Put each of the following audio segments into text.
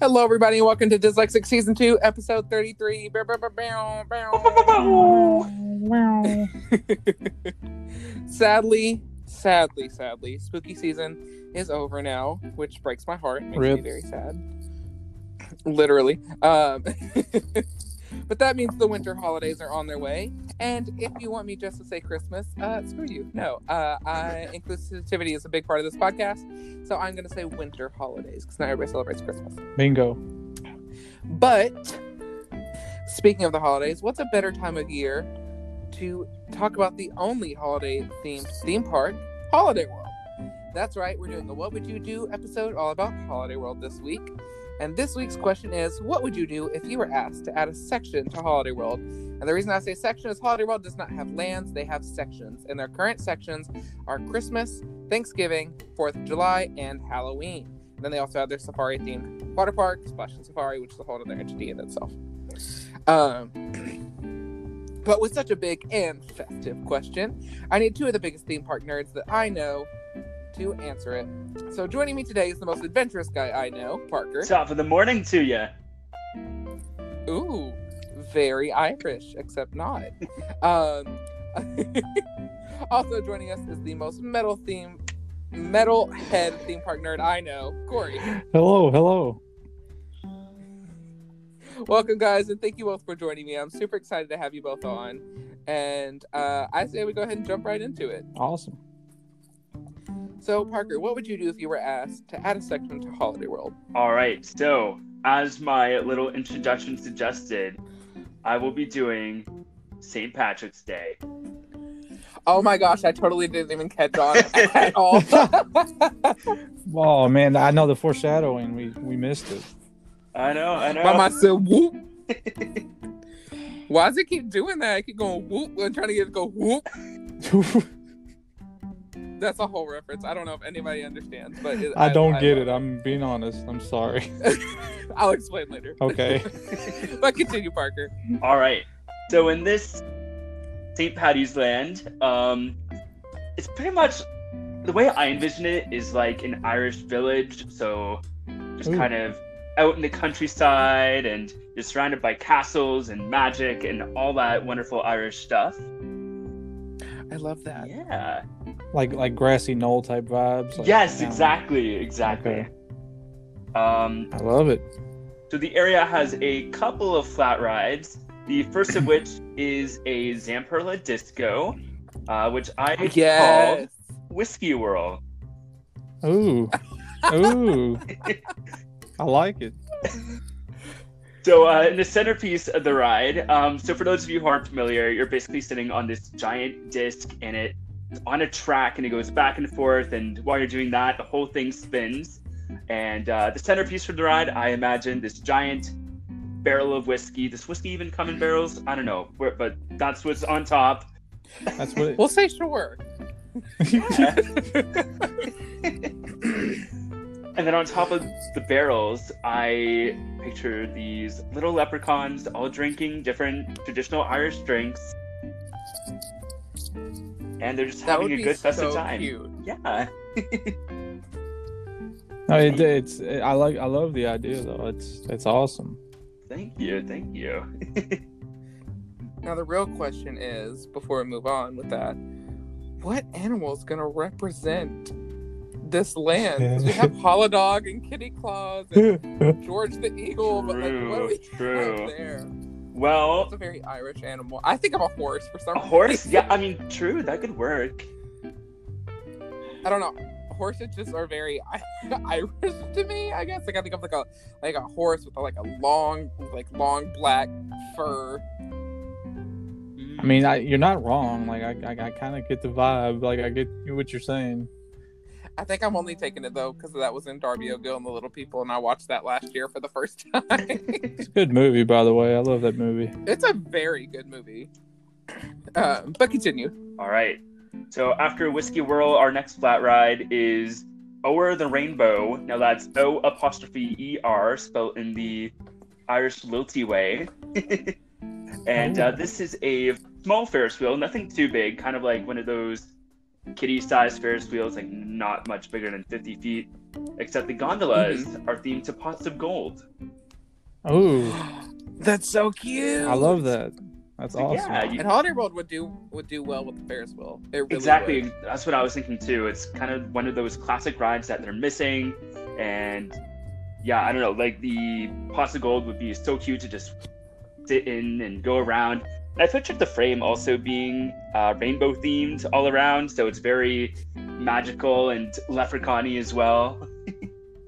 Hello, everybody, and welcome to Dyslexic Season 2, Episode 33. Bow, bow, bow, bow, bow. sadly, sadly, sadly, spooky season is over now, which breaks my heart. Makes Rip. me very sad. Literally. Um, but that means the winter holidays are on their way. And if you want me just to say Christmas, uh, screw you. No, uh, I, inclusivity is a big part of this podcast. So I'm going to say winter holidays because not everybody celebrates Christmas. Bingo. But speaking of the holidays, what's a better time of year to talk about the only holiday themed theme park, Holiday World? That's right, we're doing a What Would You Do episode all about Holiday World this week. And this week's question is What would you do if you were asked to add a section to Holiday World? And the reason I say section is Holiday World does not have lands, they have sections. And their current sections are Christmas, Thanksgiving, 4th of July, and Halloween. And then they also have their safari themed water park, Splashin' Safari, which is a whole other entity in itself. Um, but with such a big and festive question, I need two of the biggest theme park nerds that I know to answer it. So joining me today is the most adventurous guy I know, Parker. Top of the morning to you. Ooh, very Irish, except not. um, also joining us is the most metal theme, metal head theme park nerd I know, Corey. Hello, hello. Welcome, guys, and thank you both for joining me. I'm super excited to have you both on, and uh, I say we go ahead and jump right into it. Awesome. So, Parker, what would you do if you were asked to add a section to Holiday World? All right. So, as my little introduction suggested, I will be doing St. Patrick's Day. Oh my gosh, I totally didn't even catch on at all. Oh man, I know the foreshadowing. We we missed it. I know, I know. Mama said whoop. Why does it keep doing that? I keep going whoop and trying to get it to go whoop. That's a whole reference. I don't know if anybody understands, but it, I don't get love it. I'm being honest. I'm sorry. I'll explain later. Okay. but continue, Parker. All right. So, in this St. Patty's Land, um, it's pretty much the way I envision it is like an Irish village. So, just Ooh. kind of out in the countryside and you're surrounded by castles and magic and all that wonderful Irish stuff. I love that. Yeah. Like like grassy knoll type vibes. like yes, down- exactly, exactly. Okay. Um, I love it. so the area has a couple of flat rides. The first of which is a Zamperla Disco, uh, which I called Yes. Whiskey Whirl. Ooh. Ooh. I like it. So uh, in the centerpiece of the ride, um, so for those of you who aren't familiar, you're basically sitting on this giant disc and it on a track and it goes back and forth. And while you're doing that, the whole thing spins. And uh, the centerpiece for the ride, I imagine this giant barrel of whiskey. Does whiskey even come in barrels? I don't know, where, but that's what's on top. That's what it, We'll say sure. And then on top of the barrels, I picture these little leprechauns all drinking different traditional Irish drinks. And they're just That having a be good festive so time. cute. Yeah. no, it, it's I like I love the idea though. It's it's awesome. Thank you. Thank you. Now the real question is, before we move on with that, what animal is gonna represent this land? 'Cause we have Holidog and Kitty Claus and George the Eagle, but like, what do we True, have there? Well, It's a very Irish animal. I think of a horse for some a horse? Yeah, I mean, true. That could work. I don't know. Horses just are very Irish to me. I guess like I think of like a like a horse with like a long like long black fur. I mean, I, you're not wrong. Like I I, I kind of get the vibe. Like I get what you're saying. I think I'm only taking it though because that was in Darby O'Gill and the Little People, and I watched that last year for the first time. It's a good movie, by the way. I love that movie. it's a very good movie. Um, but continue. All right. So after Whiskey Whirl, our next flat ride is O'er the Rainbow. Now that's O apostrophe E R, spelled in the Irish lilty way. and uh, this is a small Ferris wheel, nothing too big, kind of like one of those kitty-sized Ferris wheels, like not much bigger than 50 feet. Except the gondolas Mm-hmm. are themed to pots of gold. Oh, That's so cute. I love that. That's So, awesome. Yeah, you- And Holiday World would do would do well with the Ferris wheel. It really exactly. would. That's what I was thinking too. It's kind of one of those classic rides that they're missing, and yeah, I don't know. Like the pots of gold would be so cute to just sit in and go around. And I pictured the frame also being uh, rainbow themed all around, so it's very magical and leprechaun as well.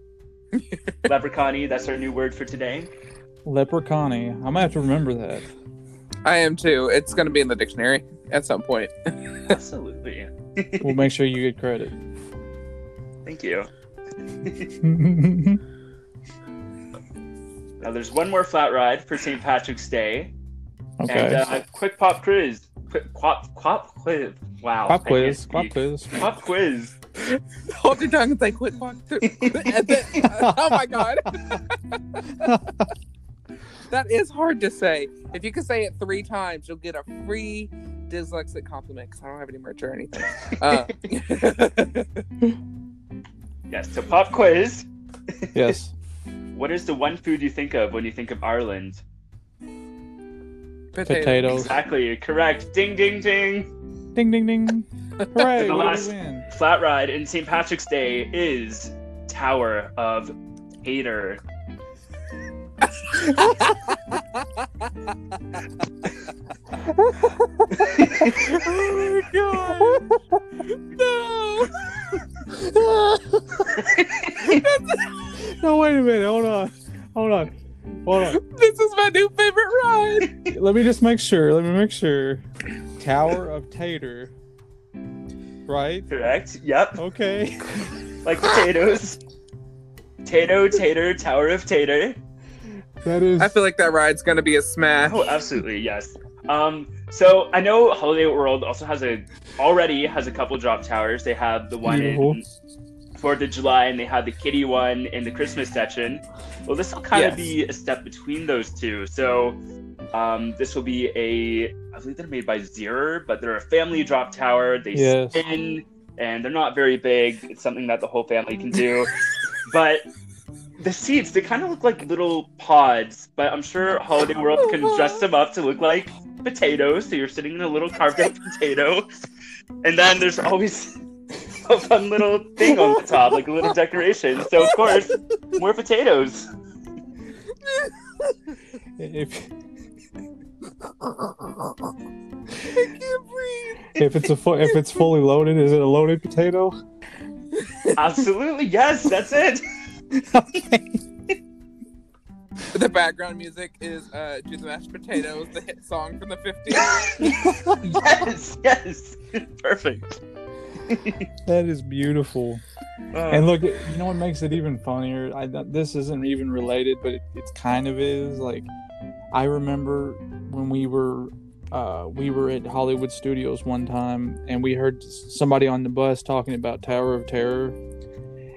leprechaun that's our new word for today. leprechaun I'm gonna have to remember that. I am too. It's going to be in the dictionary at some point. Absolutely. We'll make sure you get credit. Thank you. Now there's one more flat ride for St. Patrick's Day. Okay. And uh, quick pop quiz. Quick pop pop quiz. Wow. pop quiz. Pop quiz. Pop quiz. Hold your tongue and say quick walk through. And oh my god. that is hard to say. If you can say it three times, you'll get a free dyslexic compliment because I don't have any merch or anything. Uh, Yes. So pop quiz. yes. What is the one food you think of when you think of Ireland? Potato. Potatoes. Exactly. Correct. Ding ding ding. Ding ding ding. Hooray! The last- Flat ride in St. Patrick's Day is Tower of Hater. oh my god. No. no, wait a minute. Hold on. Hold on. Hold on. This is my new favorite ride. Let me just make sure. Let me make sure. Tower of Tater. Right? Correct. Yep. Okay. Like potatoes. Tato, tater, Tower of Tater. That is. I feel like that ride's gonna be a smash. Oh, absolutely, yes. Um, so I know Holiday World also has a already has a couple drop towers. They have the one Beautiful. in Fourth of July, and they had the Kitty one in the Christmas section. Well, this will kind Yes. of be a step between those two. So um, this will be a I believe they're made by Zierer, but they're a family drop tower. They Yes. spin, and they're not very big. It's something that the whole family can do. but the seats they kind of look like little pods but i'm sure holiday world can dress them up to look like potatoes so you're sitting in a little carved out potato and then there's always a fun little thing on the top like a little decoration so of course more potatoes If I can't breathe. if it's a fu- if it's fully loaded, is it a loaded potato? absolutely yes that's it okay. The background music is uh, "Do the Mashed Potatoes," the hit song from the '50s. yes yes perfect That is beautiful. Uh, And look, you know what makes it even funnier? I, this isn't even related, but it, it's kind of is. Like, I remember when we were uh, we were at Hollywood Studios one time, and we heard somebody on the bus talking about Tower of Terror,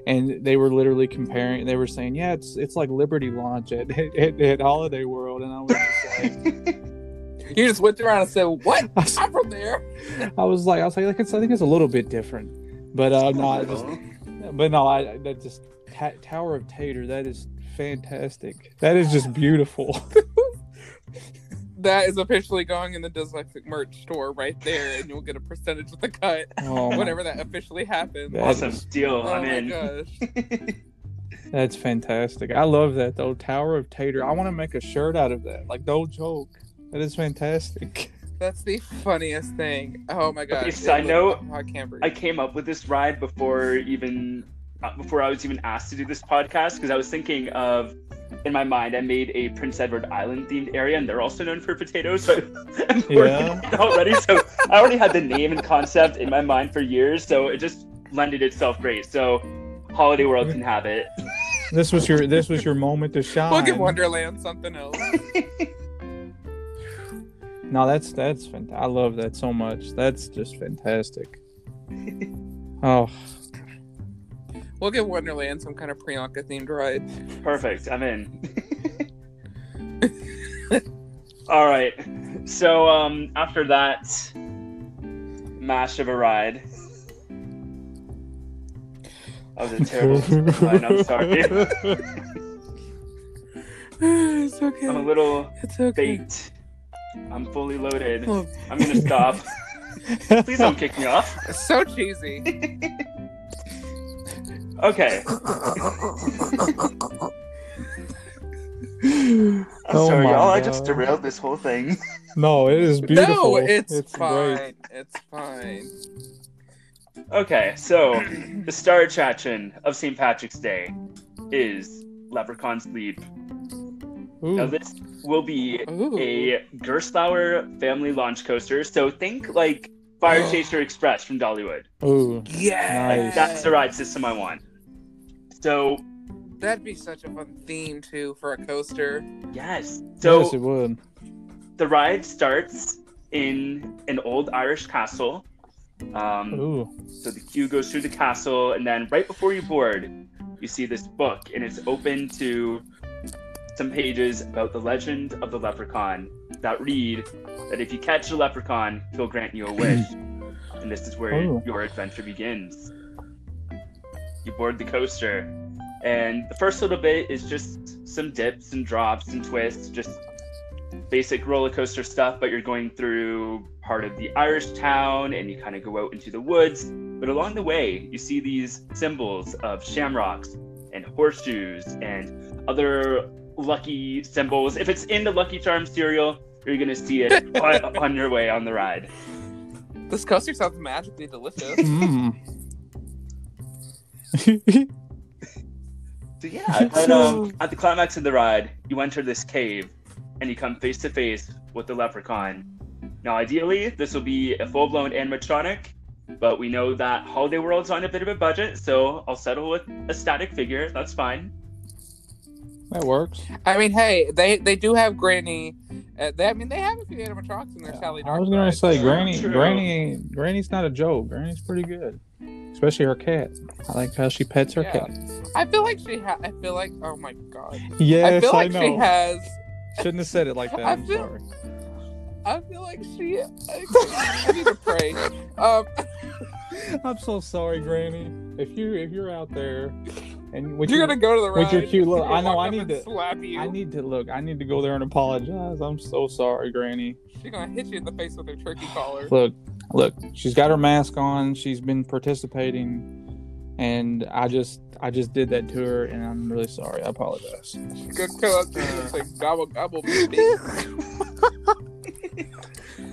and they were literally comparing. They were saying, "Yeah, it's it's like Liberty Launch at at, at Holiday World," and I was just like, You just went around and said, "What? I was, I'm from there." I was like, I was like, it's, I think it's a little bit different, but uh, no, I just, but no, I that just Ta- Tower of Tater. That is fantastic. That is just beautiful. That is officially going in the dyslexic merch store right there, and you'll get a percentage of the cut Oh, whenever that officially happens. That awesome is- deal Oh i'm my in gosh. that's fantastic. I love that though. Tower of Tater. I want to make a shirt out of that. Like no joke. That is fantastic. That's the funniest thing. Oh my god! Okay, It side was- note, I can't breathe. I came up with this ride before even uh, before I was even asked to do this podcast because I was thinking of in my mind I made a Prince Edward Island themed area and they're also known for potatoes. So I'm working Yeah. it already. So I already had the name and concept in my mind for years. So it just lended itself great. So Holiday World can have it. This was your this was your moment to shine. We'll give Wonderland something else. No, that's that's fantastic. I love that so much. That's just fantastic. Oh, We'll give Wonderland some kind of Priyanka themed ride. Perfect. I'm in. All right. So um, after that mash of a ride, That was a terrible line. I'm sorry. it's okay. I'm a little it's okay. baked. I'm fully loaded. Oh, I'm gonna stop. Please don't kick me off. it's so cheesy. Okay. I'm Oh sorry, y'all. I just derailed this whole thing. No, it is beautiful. No, it's, great. fine. It's fine. Okay, so the star attraction of St. Patrick's Day is Leprechaun's Leap. Now, this will be Ooh. a Gerstlauer family launch coaster. So think like Fire Chaser Express from Dollywood. Ooh. yeah. Nice. That's the ride system I want. So That'd be such a fun theme too for a coaster. yes, so yes, it would. the ride starts in an old Irish castle. Um, Ooh. so the queue goes through the castle, and then right before you board, you see this book, and it's open to some pages about the legend of the leprechaun that read that if you catch a leprechaun, he'll grant you a wish. and this is where Oh. your adventure begins. You board the coaster, and the first little bit is just some dips and drops and twists, just basic roller coaster stuff, but you're going through part of the Irish town and you kind of go out into the woods. But along the way, you see these symbols of shamrocks and horseshoes and other lucky symbols. If it's in the Lucky Charms cereal, you're going to see it on, on your way on the ride. This coaster sounds magically delicious. Mm. So yeah, and, um, at the climax of the ride, you enter this cave and you come face to face with the leprechaun. Now, ideally, this will be a full-blown animatronic, but we know that Holiday World's on a bit of a budget, so I'll settle with a static figure. That's fine. That works. I mean, hey, they they do have Granny. Uh, they, I mean, they have a few animatronics in their Sally I was gonna ride, say so- Granny. True. Granny. Granny's not a joke. Granny's pretty good, especially her cat. I like how she pets her Yeah. cat. I feel like she. Ha- I feel like. Oh my god. Yes, I feel like know. she has. Shouldn't have said it like that. I I'm feel- sorry. I feel like she. I, I need to pray. Um, I'm so sorry, Granny. If you if you're out there and you're your- gonna go to the ride. with your cute little- I know, I need to- slap you. I need to look. I need to go there and apologize. I'm so sorry, Granny. She's gonna hit you in the face with her turkey collar. Look, look. She's got her mask on. She's been participating, and I just I just did that to her, and I'm really sorry. I apologize. Good kill up there. It's like gobble gobble baby.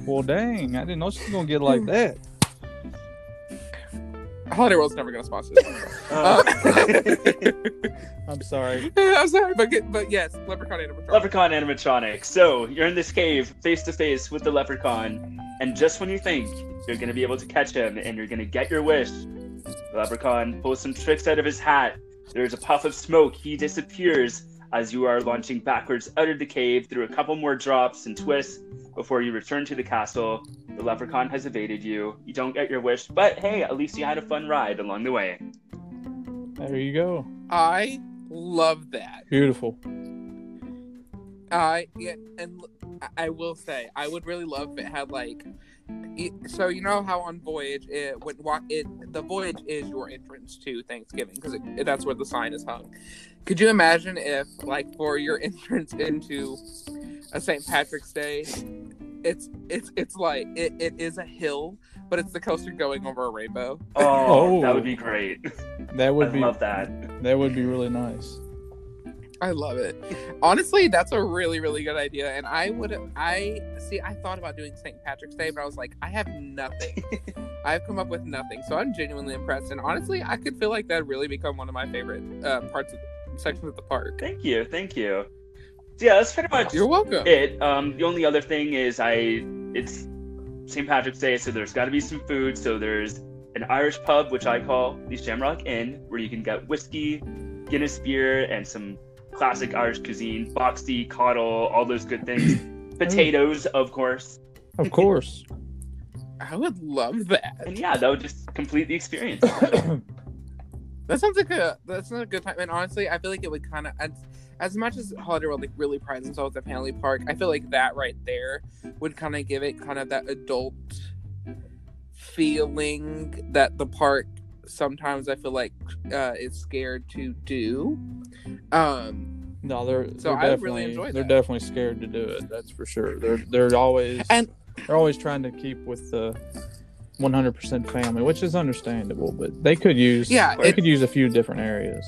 Well, dang, I didn't know she was gonna get like that. Holiday World's never gonna sponsor this. Uh, I'm sorry. I'm sorry, but get, but yes, Leprechaun animatronic. leprechaun animatronic. So you're in this cave, face to face with the leprechaun, and just when you think you're gonna be able to catch him and you're gonna get your wish, the leprechaun pulls some tricks out of his hat. There's a puff of smoke. He disappears as you are launching backwards out of the cave through a couple more drops and twists before you return to the castle. The leprechaun has evaded you. You don't get your wish, but hey, at least you had a fun ride along the way. There you go. I love that. Beautiful. I yeah, and I will say I would really love if it had like, it, so you know how on Voyage it would walk it the Voyage is your entrance to Thanksgiving because it, that's where the sign is hung. Could you imagine if like for your entrance into a St. Patrick's Day, it's it's it's like it, it is a hill, but it's the coaster going over a rainbow. Oh, Oh. that would oh. be great. That I would be love that. that would be really nice. I love it. Honestly, that's a really, really good idea. And I would, I see, I thought about doing St. Patrick's Day, but I was like, I have nothing. I've come up with nothing. So I'm genuinely impressed. And honestly, I could feel like that really become one of my favorite uh, parts of the, sections of the park. Thank you, thank you. So yeah, that's pretty much You're welcome. it. Um, the only other thing is I, it's St. Patrick's Day, so there's got to be some food. So there's an Irish pub, which I call the Shamrock Inn, where you can get whiskey, Guinness beer, and some classic Irish cuisine, boxty, coddle, all those good things. Potatoes, of course. Of course. I would love that. And yeah, that would just complete the experience. That sounds like a that's not a good time. And honestly, I feel like it would kind of as, as much as Holiday World like really prides themselves at family park. I feel like that right there would kind of give it kind of that adult feeling that the park sometimes I feel like uh, is scared to do. Um, No, they're So they're I definitely really enjoy they're that. definitely scared to do it. That's for sure. They're they're always and they're always trying to keep with the 100% family, which is understandable. But they could use Yeah, they it- could use a few different areas.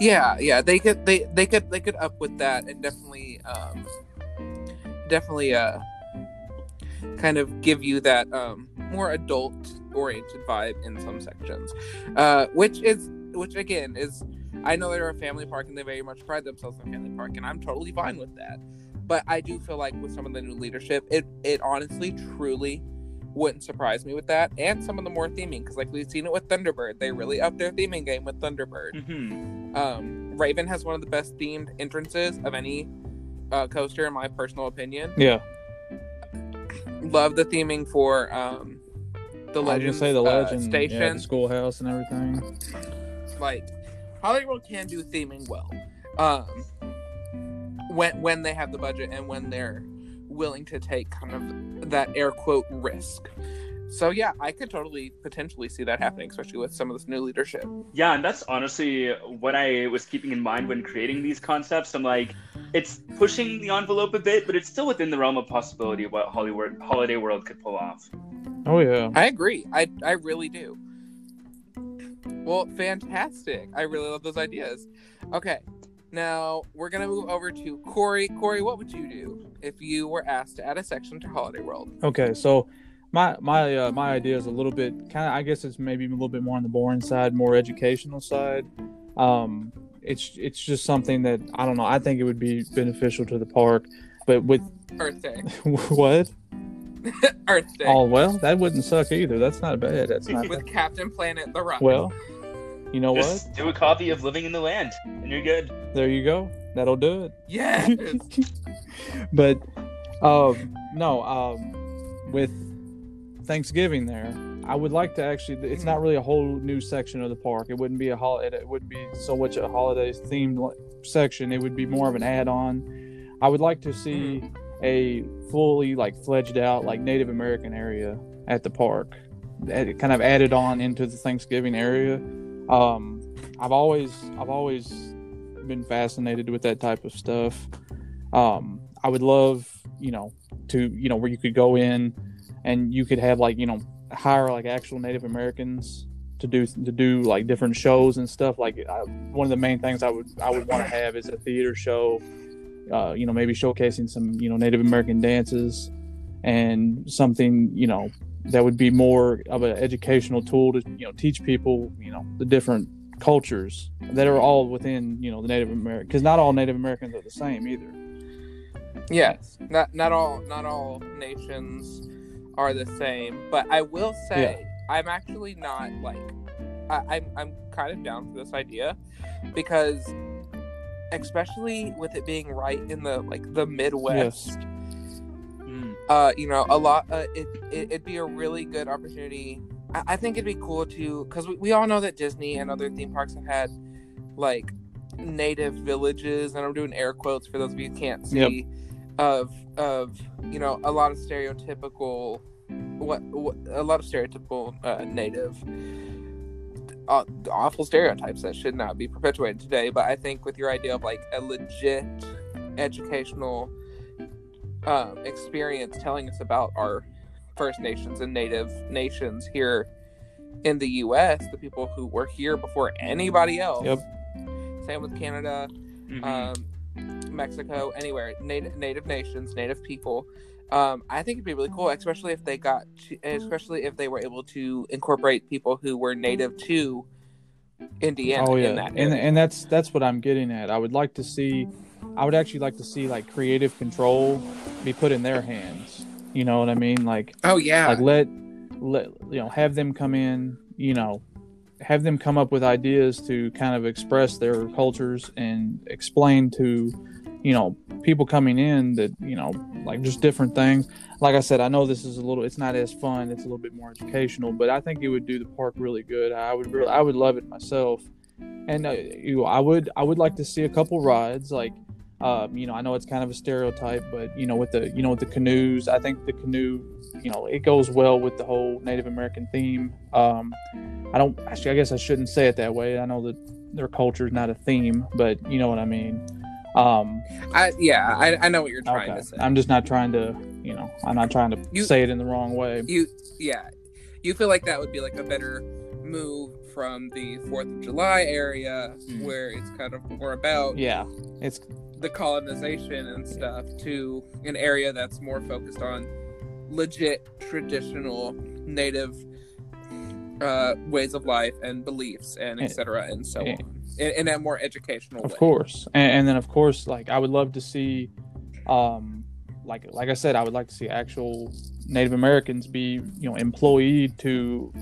yeah, yeah, they could they they could they could up with that and definitely um, definitely uh kind of give you that um more adult oriented vibe in some sections, uh, which is which again is I know they're a family park and they very much pride themselves on family park, and I'm totally fine with that. But I do feel like with some of the new leadership, it it honestly truly wouldn't surprise me with that, and some of the more theming because like we've seen it with Thunderbird, they really upped their theming game with Thunderbird. Mhm. Um, Raven has one of the best themed entrances of any uh, coaster, in my personal opinion. Yeah, Love the theming for um, the legend say the uh, legend station. yeah, the schoolhouse and everything. like Hollywood can do theming well. Um when when they have the budget and when they're willing to take kind of that air quote risk. So yeah, I could totally potentially see that happening, especially with some of this new leadership. Yeah, and that's honestly what I was keeping in mind when creating these concepts. I'm like, it's pushing the envelope a bit, but it's still within the realm of possibility of what Hollywood Holiday World could pull off. Oh yeah. I agree. I I really do. Well, fantastic. I really love those ideas. Okay. Now we're gonna move over to Corey. Corey, what would you do if you were asked to add a section to Holiday World? Okay, so my my uh, my idea is a little bit kind of I guess it's maybe a little bit more on the boring side, more educational side. Um, it's it's just something that I don't know. I think it would be beneficial to the park, but with Earth Day. what? Earth Day. Oh well, that wouldn't suck either. That's not bad. That's not with Captain Planet the Rock. well. You know what? Do a copy of Living in the Land, and you're good. There you go. That'll do it. yes. but um no um with thanksgiving there i would like to actually it's not really a whole new section of the park. It wouldn't be a holiday it wouldn't be so much a holiday themed section. It would be more of an add-on. I would like to see a fully like fledged out like native american area at the park. Add- kind of added on into the thanksgiving area. Um i've always i've always been fascinated with that type of stuff. Um i would love you know to you know where you could go in and you could have like you know hire like actual native americans to do to do like different shows and stuff like I, one of the main things i would i would want to have is a theater show uh you know maybe showcasing some you know native american dances and something you know that would be more of an educational tool to you know teach people you know the different cultures that are all within you know the native american because not all native americans are the same either yes. Not not all not all nations are the same, but I will say I'm actually not like I, I'm I'm kind of down for this idea because especially with it being right in the like the Midwest. Mm. uh, you know, a lot. Uh, it, it it'd be a really good opportunity. I, I think it'd be cool to because we, we all know that Disney and other theme parks have had like native villages, and I'm doing air quotes for those of you who can't see, of of you know a lot of stereotypical what, what a lot of stereotypical uh, native. Uh, awful stereotypes that should not be perpetuated today, but I think with your idea of like a legit educational um, experience telling us about our First Nations and Native nations here in the U.S., the people who were here before anybody else. Yep. Same with Canada, Mhm. um, Mexico, anywhere. Native Native nations, Native people. Um, I think it'd be really cool, especially if they got, to, especially if they were able to incorporate people who were native to Indiana. oh in yeah that and and that's that's what i'm getting at i would like to see i would actually like to see like creative control be put in their hands you know what i mean like oh yeah, like let let you know have them come in you know have them come up with ideas to kind of express their cultures and explain to you know people coming in that you know like just different things like i said i know this is a little it's not as fun it's a little bit more educational but i think it would do the park really good i would really i would love it myself and uh, you i would i would like to see a couple rides like um, you know, I know it's kind of a stereotype, but you know, with the you know with the canoes, I think the canoe, you know, it goes well with the whole Native American theme. Um, I don't actually. I guess I shouldn't say it that way. I know that their culture is not a theme, but you know what I mean. Um, I yeah, I, I know what you're trying okay. to say. I'm just not trying to, you know, I'm not trying to You- say it in the wrong way. you yeah, you feel like that would be like a better move from the Fourth of July area, Mm. where it's kind of more about Yeah, it's the colonization and stuff, to an area that's more focused on legit traditional native uh, ways of life and beliefs and etc. and so on in, in a more educational of way. course, and, and then of course, like I would love to see, um, like like I said, I would like to see actual Native Americans be, you know, employed to,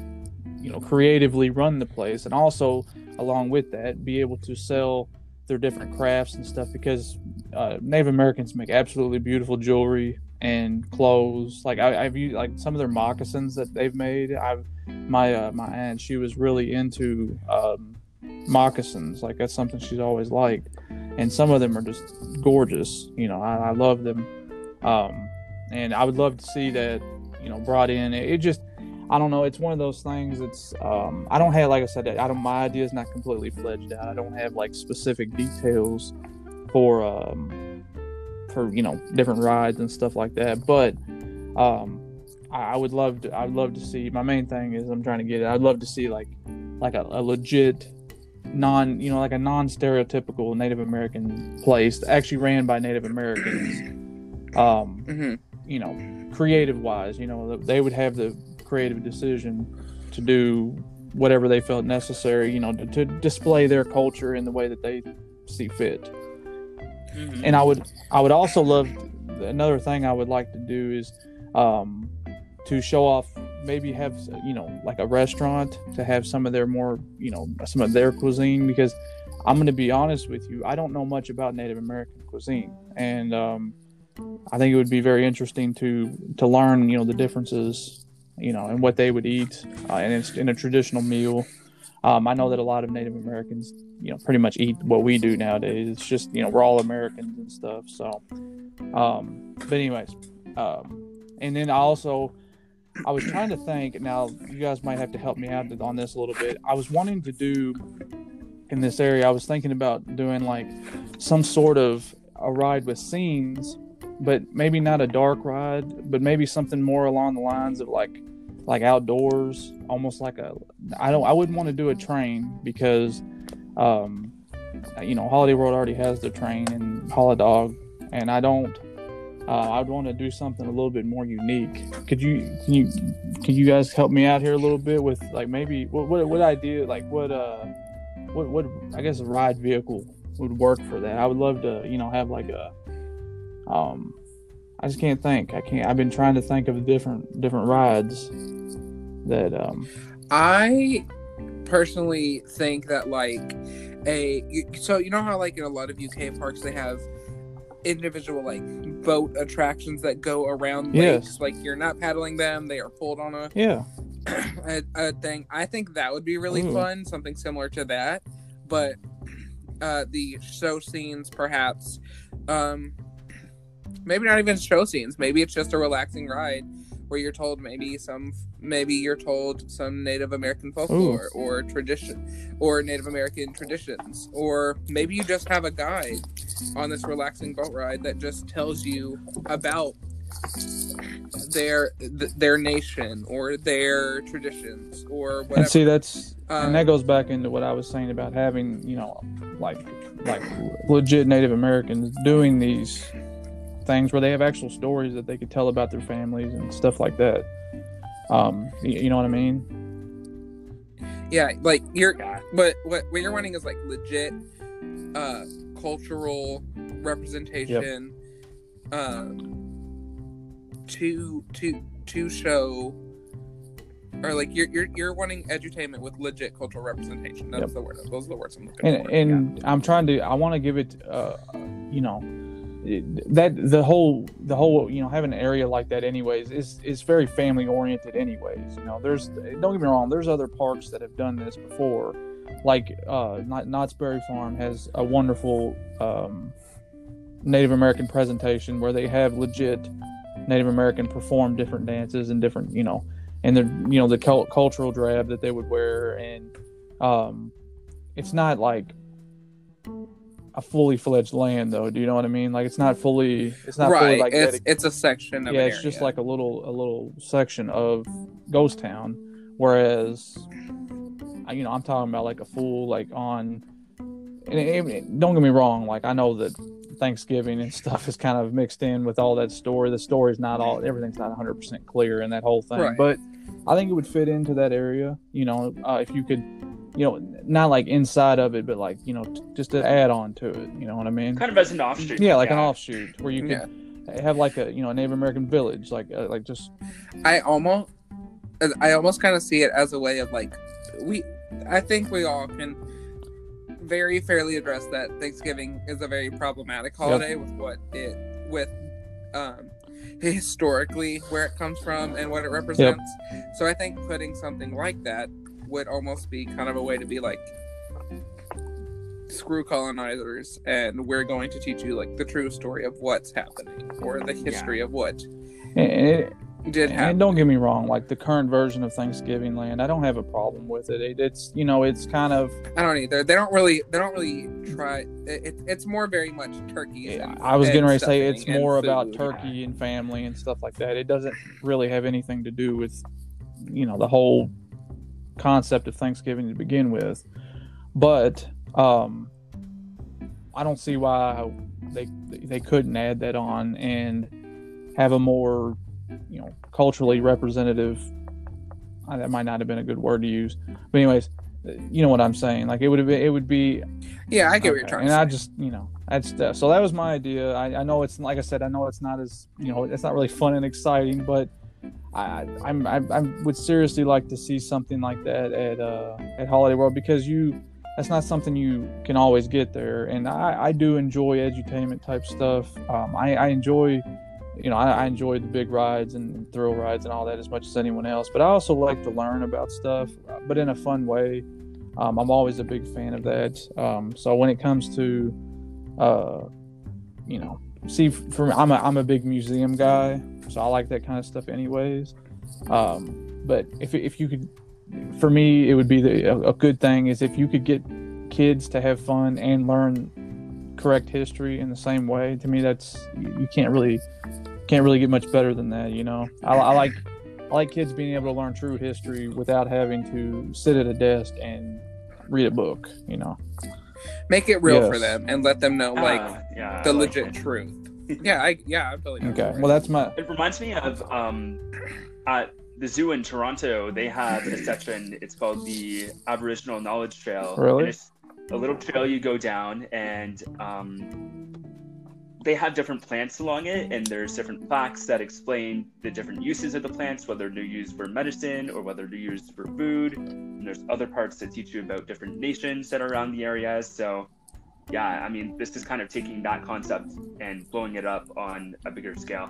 you know, creatively run the place, and also along with that, be able to sell their different crafts and stuff because uh, Native Americans make absolutely beautiful jewelry and clothes. Like I, I've used like some of their moccasins that they've made. I've my uh, my aunt she was really into um, moccasins. Like that's something she's always liked, and some of them are just gorgeous. You know, I, I love them, um, and I would love to see that you know brought in. It, it just I don't know. It's one of those things. It's um, I don't have like I said. I don't. My idea is not completely fledged out. I don't have like specific details for um, for you know different rides and stuff like that. But um, I, I would love to. I would love to see. My main thing is I'm trying to get it. I'd love to see like like a, a legit non you know like a non-stereotypical native american place actually ran by native americans. Um hmm you know creative wise you know they would have the creative decision to do whatever they felt necessary you know to, to display their culture in the way that they see fit. Hmm and I would I would also love another thing I would like to do is um, to show off maybe have you know like a restaurant to have some of their more you know some of their cuisine because I'm going to be honest with you I don't know much about Native American cuisine and um, I think it would be very interesting to to learn you know the differences you know and what they would eat uh, and it's in a traditional meal. Um, I know that a lot of Native Americans you know pretty much eat what we do nowadays. It's just you know we're all Americans and stuff. So, um, but anyways, um, and then I also I was trying to think. Now you guys might have to help me out on this a little bit. I was wanting to do in this area. I was thinking about doing like some sort of a ride with scenes, but maybe not a dark ride, but maybe something more along the lines of like like outdoors, almost like a I don't I wouldn't want to do a train because um you know Holiday World already has the train and Holiday Dog, and I don't uh, I'd want to do something a little bit more unique. Could you can you can you guys help me out here a little bit with like maybe what what, what idea like what uh what what I guess a ride vehicle would work for that. I would love to you know have like a um I just can't think. I can't. I've been trying to think of different different rides that um I personally think that like a so you know how like in a lot of UK parks they have individual like boat attractions that go around lakes Yes. like you're not paddling them they are pulled on a, yeah a, a thing I think that would be really Ooh. fun something similar to that but uh the show scenes perhaps um maybe not even show scenes maybe it's just a relaxing ride where you're told maybe some maybe you're told some Native American folklore or tradition or Native American traditions or maybe you just have a guide on this relaxing boat ride that just tells you about their th- their nation or their traditions or whatever. and see that's Um, and that goes back into what I was saying about having you know like like legit Native Americans doing these things where they have actual stories that they could tell about their families and stuff like that. Um, you, you know what I mean? yeah, like you're but what what you're wanting is like legit uh cultural representation um to to to show or like you're you're you're wanting edutainment with legit cultural representation. That's Yep. the word. Those are the words I'm looking and for. and I'm trying to I want to give it uh you know that the whole the whole you know having an area like that anyways is is very family oriented anyways you know there's don't get me wrong there's other parks that have done this before. Like uh Knott's Berry Farm has a wonderful um Native American presentation where they have legit Native American perform different dances and different you know and the you know the cultural drab that they would wear, and um, it's not like a fully fledged land though. Do you know what I mean? Like it's not fully it's not fully like it's dedic- it's a section of yeah, it's just like a little a little section of Ghost Town, whereas I- you know I'm talking about like a full like on. And it- it- don't get me wrong, like I know that Thanksgiving and stuff is kind of mixed in with all that story. The story's not all everything's not 100 percent clear in that whole thing, Right. but I think it would fit into that area. You know, uh, if you could. You know, not like inside of it, but like you know, t- just to add on to it. You know what I mean? Kind of as an offshoot. Yeah, like an offshoot where you could yeah. have like a you know a Native American village, like uh, like just I almost I almost kind of see it as a way of like we I think we all can very fairly address that Thanksgiving is a very problematic holiday with what it with um historically where it comes from and what it represents. So I think putting something like that would almost be kind of a way to be like screw colonizers and we're going to teach you like the true story of what's happening or the history of what it, did and happen. don't get me wrong, like the current version of Thanksgiving Land, I don't have a problem with it. it it's you know it's kind of I don't either. They don't really. They don't really try. It, it, it's more very much turkey. yeah, and- I was getting ready to say it's more about turkey and family and stuff like that. It doesn't really have anything to do with you know the whole concept of Thanksgiving to begin with. But um I don't see why they they couldn't add that on and have a more you know culturally representative uh, that might not have been a good word to use but anyways uh, you know what i'm saying like it would have been it would be Yeah, I get what okay, you're trying and to say. i just you know that's the, so that was my idea I, I know it's like i said i know it's not as you know it's not really fun and exciting but I, I'm, I, I would seriously like to see something like that at uh, at Holiday World because you that's not something you can always get there. And I, I do enjoy edutainment type stuff. Um, I, I enjoy, you know, I, I enjoy the big rides and thrill rides and all that as much as anyone else. But I also like to learn about stuff, uh, but in a fun way. Um, I'm always a big fan of that. Um, so when it comes to, uh, you know, see, for me, I'm a I'm a big museum guy, so I like that kind of stuff, anyways. Um, but if if you could for me, it would be the, a, a good thing is if you could get kids to have fun and learn correct history in the same way. To me, that's you, can't really can't really get much better than that. You know, I, I like I like kids being able to learn true history without having to sit at a desk and read a book. You know, Make it real for them and let them know like Ah, yeah, the like legit it. truth. yeah, I yeah, I'm totally down okay. for it. Well, that's my It reminds me of um, at the zoo in Toronto. They have a section. It's called the Aboriginal Knowledge Trail. Really? And it's a little trail you go down, and um, they have different plants along it, and there's different facts that explain the different uses of the plants, whether they're used for medicine or whether they're used for food. And there's other parts that teach you about different nations that are around the areas. So. Yeah, I mean, this is kind of taking that concept and blowing it up on a bigger scale.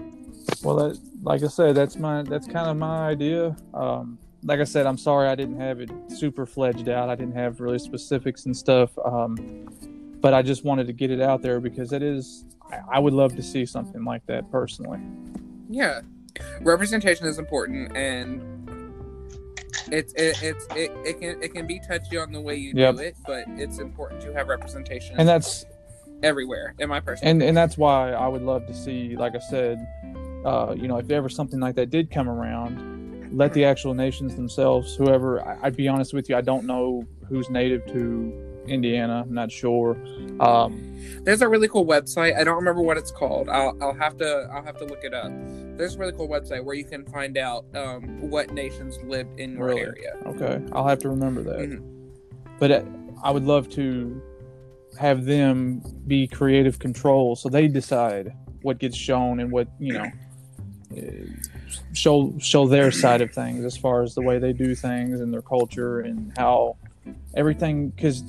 Well, that, like I said, that's my that's kind of my idea. Um, like I said, I'm sorry I didn't have it super fledged out. I didn't have really specifics and stuff. Um, but I just wanted to get it out there because it is. I, I would love to see something like that personally. Yeah, representation is important, and it's it, it's it, it can it can be touchy on the way you Yep. do it, but it's important to have representation And that's everywhere. In my personal, and and that's why I would love to see, like I said, uh, you know, if ever something like that did come around, let the actual nations themselves, whoever. I, I'd be honest with you, I don't know who's native to Indiana. I'm not sure. Um, there's a really cool website. I don't remember what it's called. I'll I'll have to I'll have to look it up. There's a really cool website where you can find out um, what nations lived in your Really? area. Okay, I'll have to remember that. Mhm. But uh, I would love to have them be creative control, so they decide what gets shown and what you know uh, show show their side of things as far as the way they do things and their culture and how everything because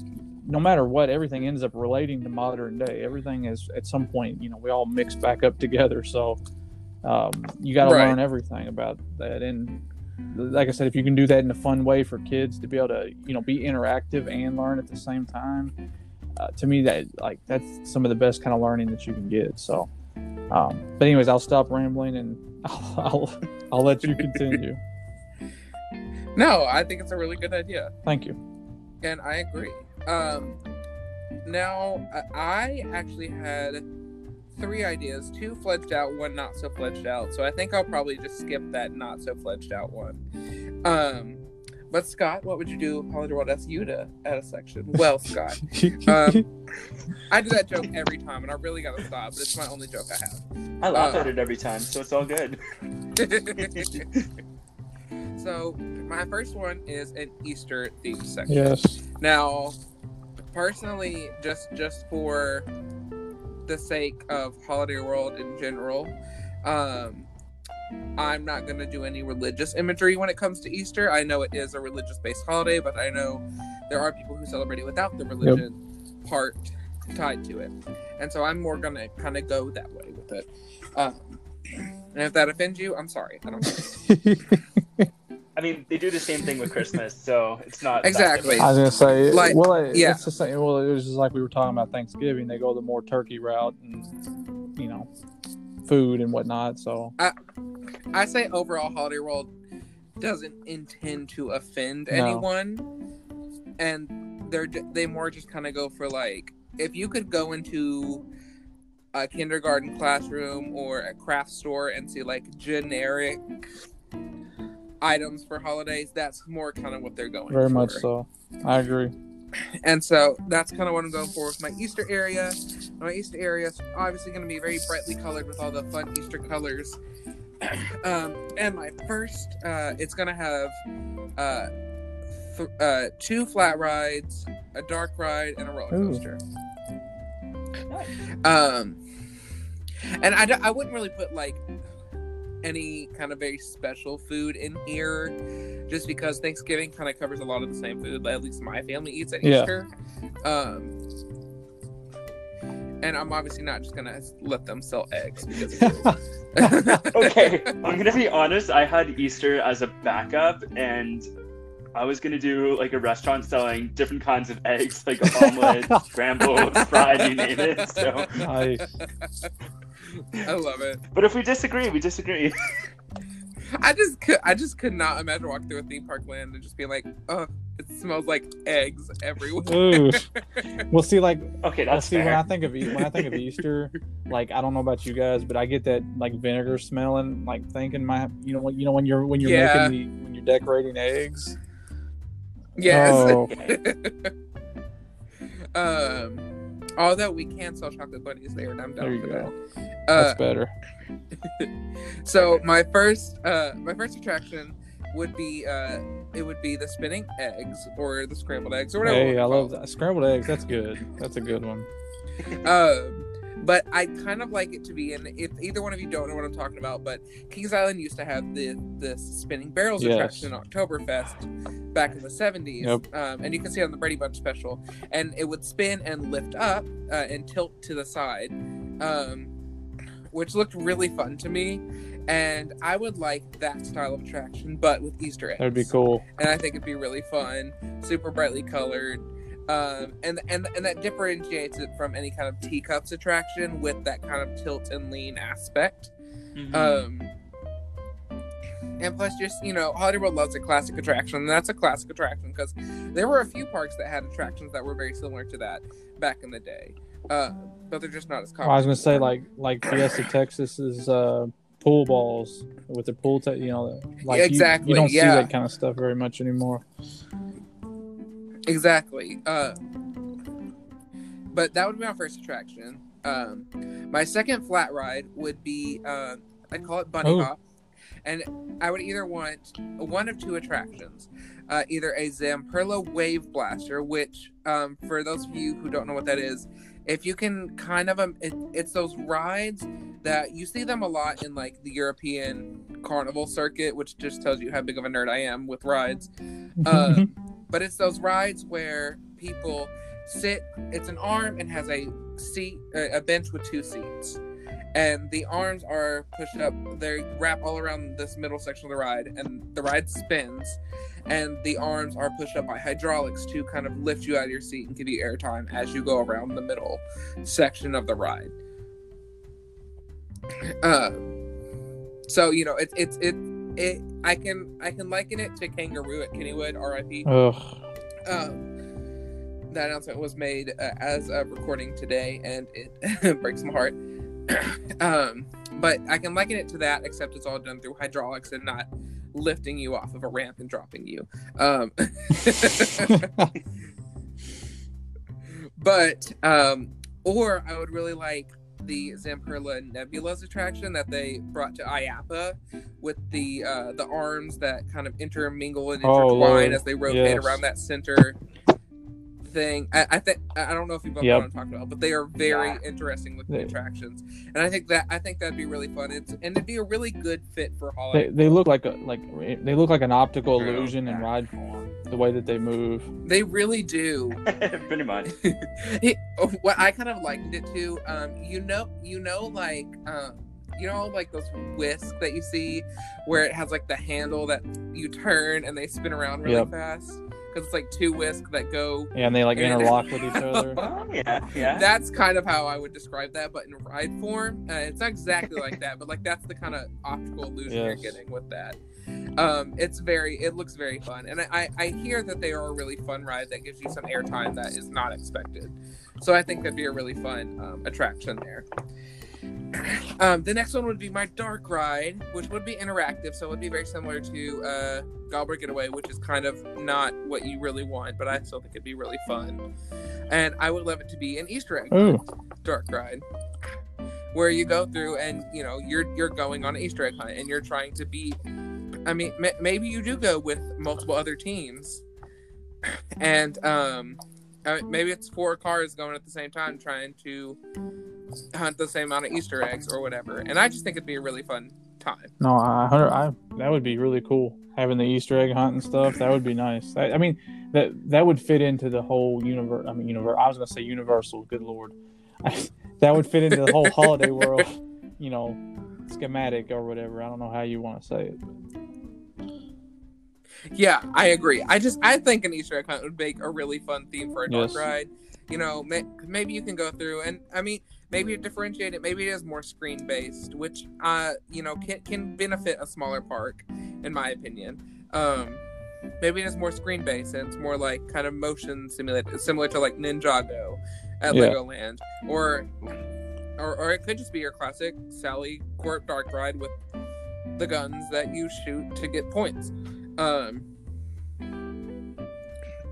no matter what everything ends up relating to modern day everything is at some point you know we all mix back up together so um, you got to Right. learn everything about that and like I said, if you can do that in a fun way for kids to be able to, you know, be interactive and learn at the same time, uh, to me that like that's some of the best kind of learning that you can get. So, um, but anyways, I'll stop rambling and I'll I'll, I'll let you continue. No, I think it's a really good idea. Thank you. And I agree. Um, now, I- I actually had three ideas two fledged out, one not so fledged out. So I think I'll probably just skip that not so fledged out one. Um, but Scott, what would you do? Holiday World asks you to add a section. Well, Scott, Um, I do that joke every time, and I really gotta stop. But it's my only joke I have. I laugh Uh, at it every time, so it's all good. so my first one is an Easter themed section. yes. Now, personally, just just for the sake of Holiday World in general, um, I'm not gonna do any religious imagery when it comes to Easter. I know it is a religious-based holiday, but I know there are people who celebrate it without the religion part tied to it, and so I'm more gonna kind of go that way with it. Um, and if that offends you, I'm sorry. I don't. I mean, they do the same thing with Christmas, so it's not Exactly. I was gonna say, Like, well, it, yeah. it's the same. Well, it was just like we were talking about Thanksgiving. They go the more turkey route, and you know, food and whatnot. So I I say overall, Holiday World doesn't intend to offend No. anyone, and they're they more just kind of go for like if you could go into a kindergarten classroom or a craft store and see like generic items for holidays, that's more kind of what they're going for. very for. much so. I agree. And so that's kind of what I'm going for with my Easter area. My Easter area is obviously going to be very brightly colored with all the fun Easter colors. Um, and my first, uh, it's going to have uh, th- uh, two flat rides, a dark ride, and a roller Ooh. coaster. Um, and I, d- I wouldn't really put like any kind of very special food in here just because Thanksgiving kind of covers a lot of the same food that at least my family eats at Yeah. Easter. Um, and I'm obviously not just gonna let them sell eggs okay, I'm gonna be honest. I had Easter as a backup, and I was gonna do like a restaurant selling different kinds of eggs, like omelets, scrambled, fried, you name it. So, Nice. I love it. but if we disagree, we disagree. I just could I just could not imagine walking through a theme park land and just being like, oh, it smells like eggs everywhere. Ooh. Well, see, like, Okay, well, that's see, when. I think of when I think of Easter, like, I don't know about you guys, but I get that like vinegar smelling, like thinking my, you know, what you know when you're when you're Yeah. making the when you're decorating eggs. yes. Oh, um although we can sell chocolate bunnies there and I'm down for go. that. That's Uh, better. so my first uh my first attraction would be uh it would be the spinning eggs or the scrambled eggs or whatever. Hey, I love that scrambled eggs. That's good. That's a good one. Um but I kind of like it to be, and if either one of you don't know what I'm talking about, but Kings Island used to have the this spinning barrels Yes. attraction in Oktoberfest back in the 70s. Yep. Um, and you can see it on the Brady Bunch special. And it would spin and lift up uh, and tilt to the side, um, which looked really fun to me. And I would like that style of attraction, but with Easter eggs. That would be cool. And I think it'd be really fun, super brightly colored. Um, and and and that differentiates it from any kind of teacups attraction with that kind of tilt and lean aspect. Mhm. Um, and plus, just you know, Holiday World loves a classic attraction, and that's a classic attraction because there were a few parks that had attractions that were very similar to that back in the day, uh, but they're just not as common. I was gonna say like like Fiesta Texas is uh, pool balls with the pool, te- you know, like you- exactly, You, don't yeah. see that kind of stuff very much anymore. Exactly. Uh, but that would be my first attraction. Um, my second flat ride would be uh, I'd call it Bunny Oh. Hop, and I would either want one of two attractions, uh, either a Zamperla Wave Blaster, which um, for those of you who don't know what that is, if you can kind of um, it, it's those rides that you see them a lot in like the European carnival circuit, which just tells you how big of a nerd I am with rides. Uh, but it's those rides where people sit. It's an arm and has a seat, a bench with two seats, and the arms are pushed up. They wrap all around this middle section of the ride, and the ride spins. And the arms are pushed up by hydraulics to kind of lift you out of your seat and give you airtime as you go around the middle section of the ride. Um, so you know, it's it's it it I can I can liken it to Kangaroo at Kennywood, R.I.P. Um, that announcement was made uh, as of recording today, and it breaks my heart. um, but I can liken it to that, except it's all done through hydraulics and not lifting you off of a ramp and dropping you. Um, but um, or I would really like the Zamperla Nebulaz attraction that they brought to IAAPA with the uh, the arms that kind of intermingle and Oh, intertwine Lord. as they rotate Yes. around that center thing. I, I think I don't know if you've got Yep. what I'm talking about, but they are very Yeah. interesting with the They- attractions, and I think that I think that'd be really fun. It's and it'd be a really good fit for they, they look like a like they look like an optical True. illusion in Yeah. ride form. The way that they move. They really do. Pretty much. It- what I kind of likened it to, um, you know, you know, like, um, you know, like those whisk that you see, where it has like the handle that you turn and they spin around really Yep. fast because it's like two whisk that go. Yeah, and they like interlock with each other. Oh yeah, yeah. That's kind of how I would describe that, but in ride form, uh, it's not exactly like that, but like that's the kind of optical illusion Yes. you're getting with that. Um, it's very, it looks very fun, and I, I, I hear that they are a really fun ride that gives you some airtime that is not expected. So I think that'd be a really fun um, attraction there. Um, the next one would be my dark ride, which would be interactive, so it would be very similar to uh, Gobbler Getaway, which is kind of not what you really want, but I still think it'd be really fun. And I would love it to be an Easter egg Ooh. dark ride where you go through and you know you're you're going on an easter egg hunt and you're trying to beat i mean m- maybe you do go with multiple other teams and um maybe it's four cars going at the same time trying to hunt the same amount of easter eggs or whatever and i just think it'd be a really fun time No, I, I that would be really cool. Having the Easter egg hunt and stuff, that would be nice. I, I mean, that that would fit into the whole universe. I mean, universe. I was gonna say Universal. Good lord, that would fit into the whole holiday world. You know, schematic or whatever. I don't know how you want to say it. Yeah, I agree. I just I think an Easter egg hunt would make a really fun theme for a dark Yes. ride. You know, may, maybe you can go through and I mean maybe you differentiate it. Maybe it is more screen based, which uh you know can can benefit a smaller park, in my opinion. Um, maybe it is more screen based and it's more like kind of motion simulated, similar to like Ninjago at Yeah. Legoland, or or or it could just be your classic Sally Corp dark ride with the guns that you shoot to get points. Um,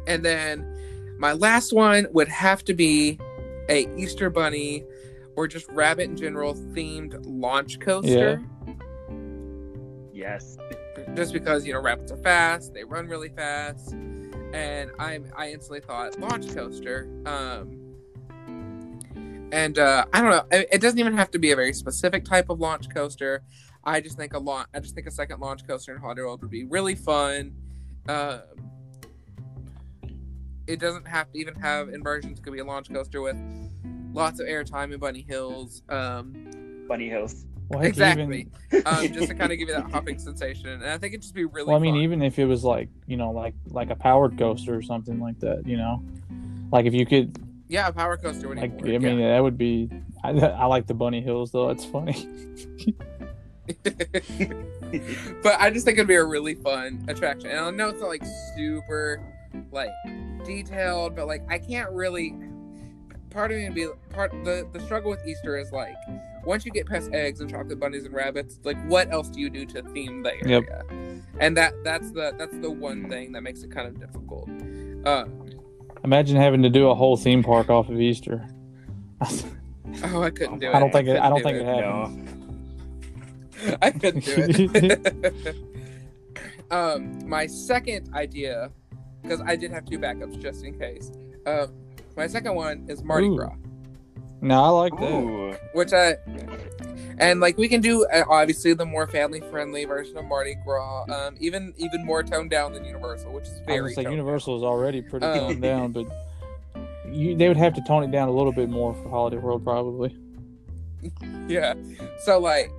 and then my last one would have to be a Easter Bunny or just rabbit in general themed launch coaster. Yeah. yes. Just because you know rabbits are fast, they run really fast, and I I instantly thought launch coaster. Um, and uh, I don't know. It, it doesn't even have to be a very specific type of launch coaster. I just think a launch. I just think a second launch coaster in Holiday World would be really fun. Um, it doesn't have to even have inversions. It could be a launch coaster with lots of airtime in Bunny Hills. Um, Bunny Hills. Well, exactly. Even, um, just to kind of give you that hopping sensation, and I think it'd just be really. well, I mean, fun. even if it was like you know, like like a powered coaster or something like that, you know, like if you could, yeah, a power coaster would like, I work, mean, that would be. I, I like the bunny hills though. It's funny. yeah. but I just think it'd be a really fun attraction, and I know it's not like super like detailed, but like I can't really. Part of me would be part the the struggle with Easter is like once you get past eggs and chocolate bunnies and rabbits, like what else do you do to theme the area? Yep. And that that's the that's the one thing that makes it kind of difficult. Uh, Imagine having to do a whole theme park off of Easter. oh, I couldn't do it. I don't think it. I don't couldn't think do it No. Happens. I couldn't do it. um, my second idea, because I did have two backups just in case. Um, my second one is Mardi Ooh. Gras, No, I like that. Ooh. which I and like we can do uh, obviously the more family friendly version of Mardi Gras, um, even even more toned down than Universal, which is I was very gonna say toned Universal is already pretty Um, toned down, but you, they would have to tone it down a little bit more for Holiday World, probably. Yeah, so like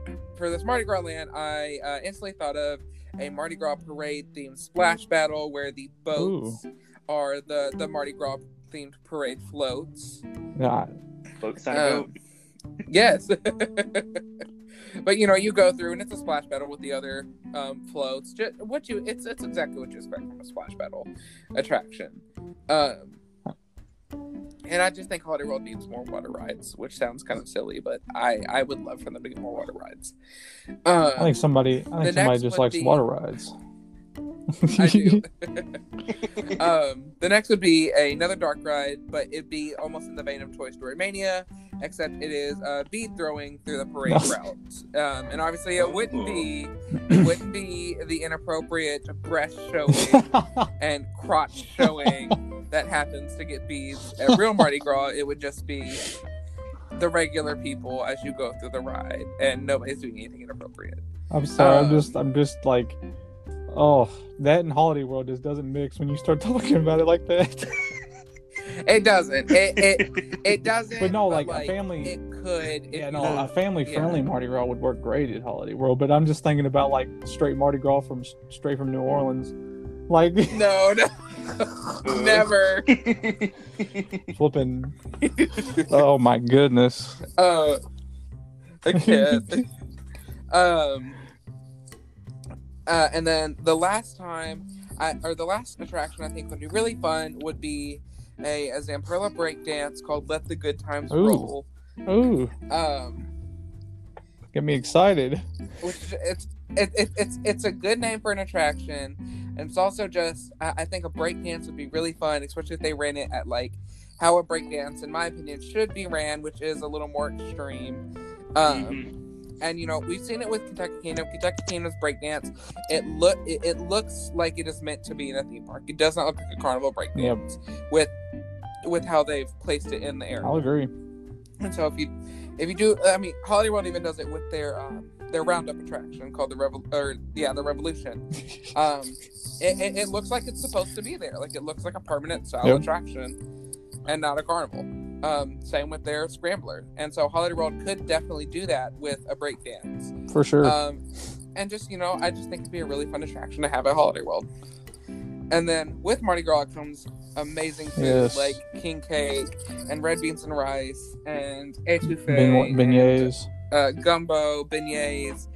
for this Mardi Gras land, I uh, instantly thought of a Mardi Gras parade themed splash battle where the boats are the the Mardi Gras themed parade floats. Yeah, Focus on Um. Yes. but you know, you go through and it's a splash battle with the other um, floats. Just what you it's it's exactly what you expect from a splash battle attraction. Um, and I just think Holiday World needs more water rides, which sounds kind of silly, but I I would love for them to get more water rides. Um, I think somebody, I think somebody just likes be- water rides. I do. um, the next would be another dark ride, but it'd be almost in the vein of Toy Story Mania, except it is uh, bead throwing through the parade route. Um, and obviously, it wouldn't be it wouldn't be the inappropriate breast showing and crotch showing that happens to get beads at real Mardi Gras. It would just be the regular people as you go through the ride, and nobody's doing anything inappropriate. I'm sorry. I'm Um, just, I'm just like, oh, that and Holiday World just doesn't mix when you start talking about it like that. It doesn't. It it, it doesn't. But no, like, a family- It could. if yeah, no, a family-friendly yeah. Mardi Gras would work great at Holiday World. But I'm just thinking about like straight Mardi Gras from straight from New Orleans, like no, no, never. flipping. oh my goodness. Uh, I can't. um. Uh, and then the last time, I, or the last attraction I think would be really fun would be a, a Zamperla break dance called "Let the Good Times Ooh. Roll." Ooh, Um, get me excited. which it's it, it, it's it's a good name for an attraction, and it's also just I, I think a break dance would be really fun, especially if they ran it at like how a break dance, in my opinion, should be ran, which is a little more extreme. Um, Mhm. and you know we've seen it with Kentucky Kingdom. Kentucky Kingdom's breakdance. It look it, it looks like it is meant to be in a theme park. It does not look like a carnival breakdance with with how they've placed it in the area. I'll agree. And so if you if you do, I mean, Holiday World even does it with their um, their roundup attraction called the Revol or yeah the Revolution. Um, it, it, it looks like it's supposed to be there. Like it looks like a permanent style Yep. attraction, and not a carnival. Um, same with their Scrambler. And so Holiday World could definitely do that with a break dance. For sure. Um, and just you know, I just think it'd be a really fun attraction to have at Holiday World. And then with Mardi Gras comes amazing food Yes. like king cake and red beans and rice and etouffee, beignets. Uh, gumbo, beignets,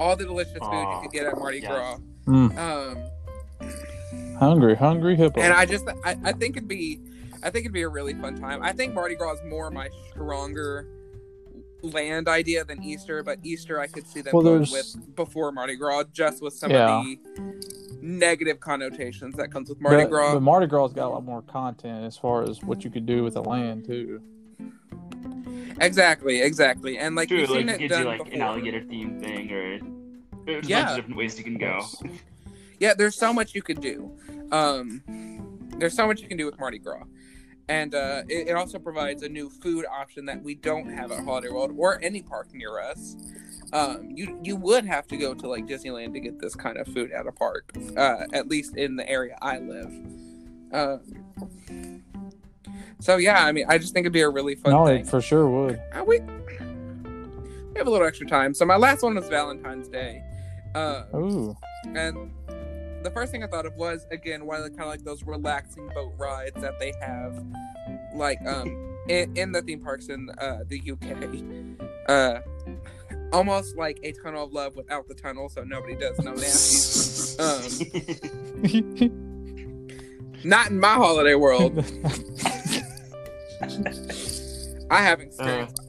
all the delicious food you Aw, could get at Mardi yes. Gras. Mm, Um, hungry, hungry hippo. and I just I, I think it'd be I think it'd be a really fun time. I think Mardi Gras is more my stronger land idea than Easter, but Easter I could see them Well, going with before Mardi Gras, just with some Yeah. of the negative connotations that comes with Mardi but, Gras. but Mardi Gras got a lot more content as far as what you could do with the land too. Exactly, exactly, and like True, we've like seen you it could done do like an alligator theme thing, or there's a Yeah. bunch of different ways you can go. Yeah, there's so much you could do. Um, there's so much you can do with Mardi Gras. And uh, it, it also provides a new food option that we don't have at Holiday World or any park near us. Um, you you would have to go to like Disneyland to get this kind of food at a park, uh, at least in the area I live. Um, so yeah, I mean, I just think it'd be a really fun no, thing. it for sure would. Uh, we, we have a little extra time. So my last one was Valentine's Day. Uh, Ooh, and the first thing I thought of was again one of the kind of like those relaxing boat rides that they have, like um in, in the theme parks in uh, the UK. Uh, almost like a tunnel of love without the tunnel, so nobody does no nasty. Um, not in my holiday world. I have uh. experienced.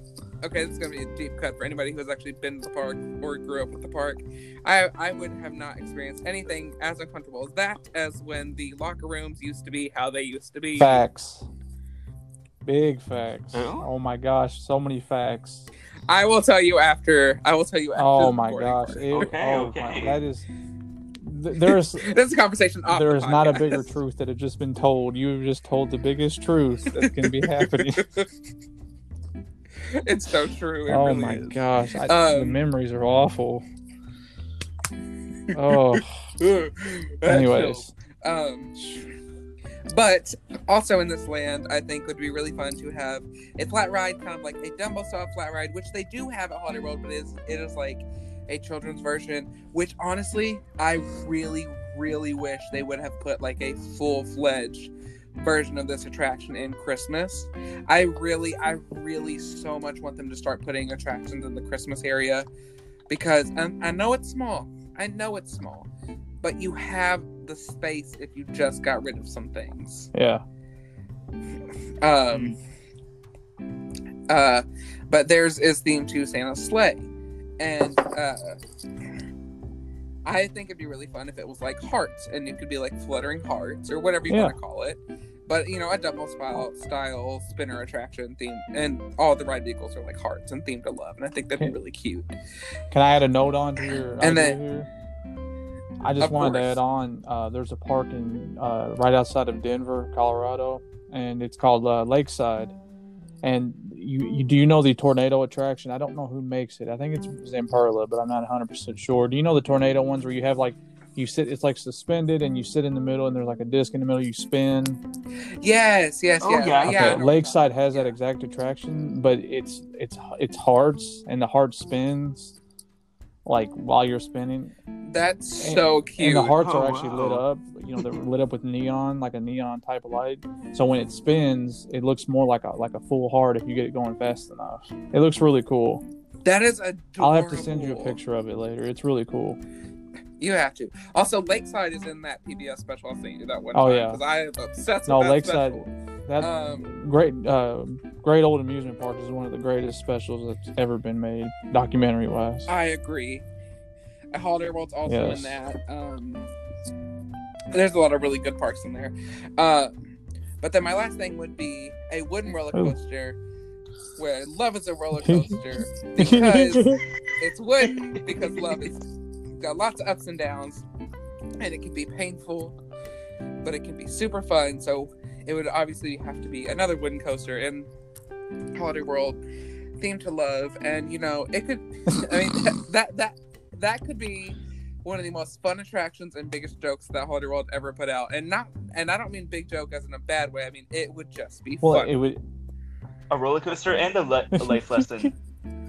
okay, this is gonna be a deep cut for anybody who has actually been to the park or grew up with the park. I I would have not experienced anything as uncomfortable as that as when the locker rooms used to be how they used to be. facts. Big facts. Oh? Oh my gosh, so many facts. I will tell you after. I will tell you after. Oh my gosh. It- Okay, oh okay. my- that is th- there's this is a conversation. Off there the is not a bigger truth that has just been told. You've just told the biggest truth that can be happening. it's so true. It oh really my is. gosh, I, the Um, memories are awful. Oh, That's anyways, Um, but also in this land, I think would be really fun to have a flat ride, kind of like a Dumbo style flat ride, which they do have at Holiday World, but it is it is like a children's version. Which honestly, I really, really wish they would have put like a full fledged version of this attraction in Christmas. I really, I really so much want them to start putting attractions in the Christmas area. because I, I know it's small. I know it's small, but you have the space if you just got rid of some things. Yeah. Um. Uh, but theirs is themed to Santa's sleigh, and uh, I think it'd be really fun if it was like hearts, and it could be like fluttering hearts or whatever you Yeah. want to call it. But you know, a double style style spinner attraction theme, and all the ride vehicles are like hearts and themed to love, and I think that'd be really cute. Can I add a note on to your And then- here? I just wanted to add on. Uh, there's a park in uh, right outside of Denver, Colorado, and it's called uh, Lakeside. And you, you do you know the tornado attraction? I don't know who makes it. I think it's Zamperla, but I'm not 100 percent sure. Do you know the tornado ones where you have like you sit? It's like suspended, and you sit in the middle, and there's like a disc in the middle. You spin. Yes, yes, Oh, yes. yeah. yeah. Okay, I know what Lakeside you're has that exact attraction, but it's it's it's hearts, and the heart spins like while you're spinning. That's and- so cute. And the hearts Oh, are actually lit up. You know, they're lit up with neon, like a neon type of light. So when it spins, it looks more like a like a full heart if you get it going fast enough. It looks really cool. that is adorable. I'll have to send you a picture of it later. It's really cool. You have to. Also, Lakeside is in that PBS special I sent you that one Oh, time. yeah. Because I am obsessed No, with that Lakeside- special. That Um, great, uh, great old amusement park is one of the greatest specials that's ever been made, documentary wise. I agree. Holiday World's also Yes. in that. Um, there's a lot of really good parks in there. Uh, but then my last thing would be a wooden roller Ooh. coaster, where love is a roller coaster because it's wood because love is got lots of ups and downs, and it can be painful, but it can be super fun. So it would obviously have to be another wooden coaster in Holiday World, themed to love, and you know it could. I mean that that that, that could be one of the most fun attractions and biggest jokes that Holiday World ever put out, and not and I don't mean big joke as in a bad way. I mean it would just be well, fun. it would. A roller coaster and a, le- a life lesson.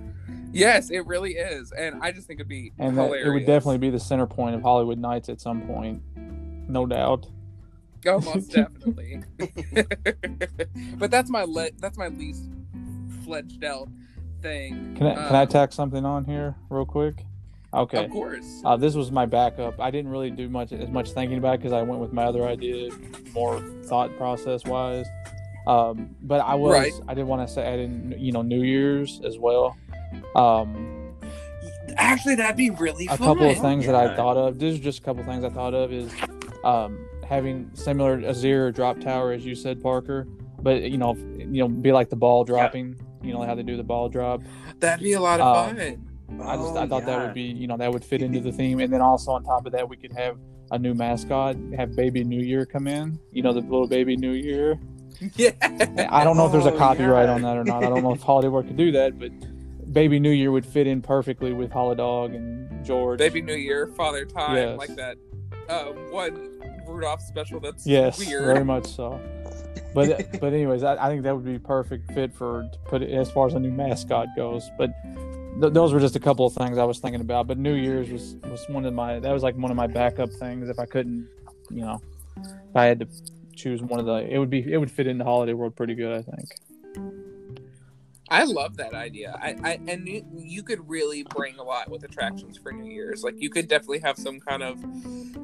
yes, it really is, and I just think it'd be And hilarious. it would definitely be the center point of Hollywood Nights at some point, no doubt. Oh, most definitely. but that's my le- that's my least fledged out thing. Can I can I Um, tack something on here real quick? Okay. Of course. Uh, this was my backup. I didn't really do much as much thinking about it because I went with my other idea, more thought process wise. Um, but I was Right. I did want to say add in you know New Year's as well. Um, Actually, that'd be really fun. a fun. couple of things that I thought of. This is just a couple of things I thought of is um, having similar a Zierer drop tower as you said, Parker. But you know, you know, be like the ball dropping. You know how they do the ball drop. That'd be a lot of Um, fun. I just Oh, I thought that would be you know that would fit into the theme, and then also on top of that we could have a new mascot, have Baby New Year come in. You know the little Baby New Year. Yeah. I don't know if there's a Oh, copyright yeah. on that or not. I don't know if Holiday World could do that, but Baby New Year would fit in perfectly with Holidog and George. Baby New Year, Father Time, Yes. like that. Uh, one Rudolph special that's Yes, weird. very much so. But but anyways, I, I think that would be perfect fit for to put it as far as a new mascot goes. But th- those were just a couple of things I was thinking about. But New Year's was was one of my that was like one of my backup things. If I couldn't, you know, if I had to choose one of the, it would be it would fit into Holiday World pretty good. I think. I love that idea. I, I and you, you could really bring a lot with attractions for New Year's. Like you could definitely have some kind of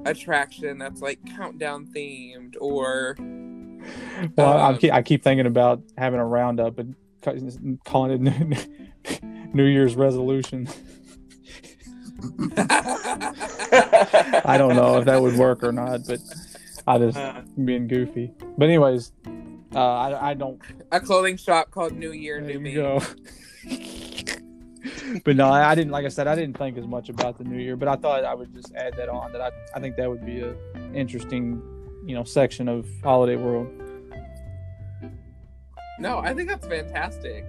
attraction that's like countdown themed or Well, I Um, keep I keep thinking about having a roundup and calling it New, Year's resolution. I don't know if that would work or not, but I just Uh, being goofy. But anyways, uh, I I don't. a clothing shop called New Year, New Me. go. but no, I I didn't. Like I said, I didn't think as much about the New Year, but I thought I would just add that on. That I I think that would be a interesting, you know, section of Holiday World. No, I think that's fantastic.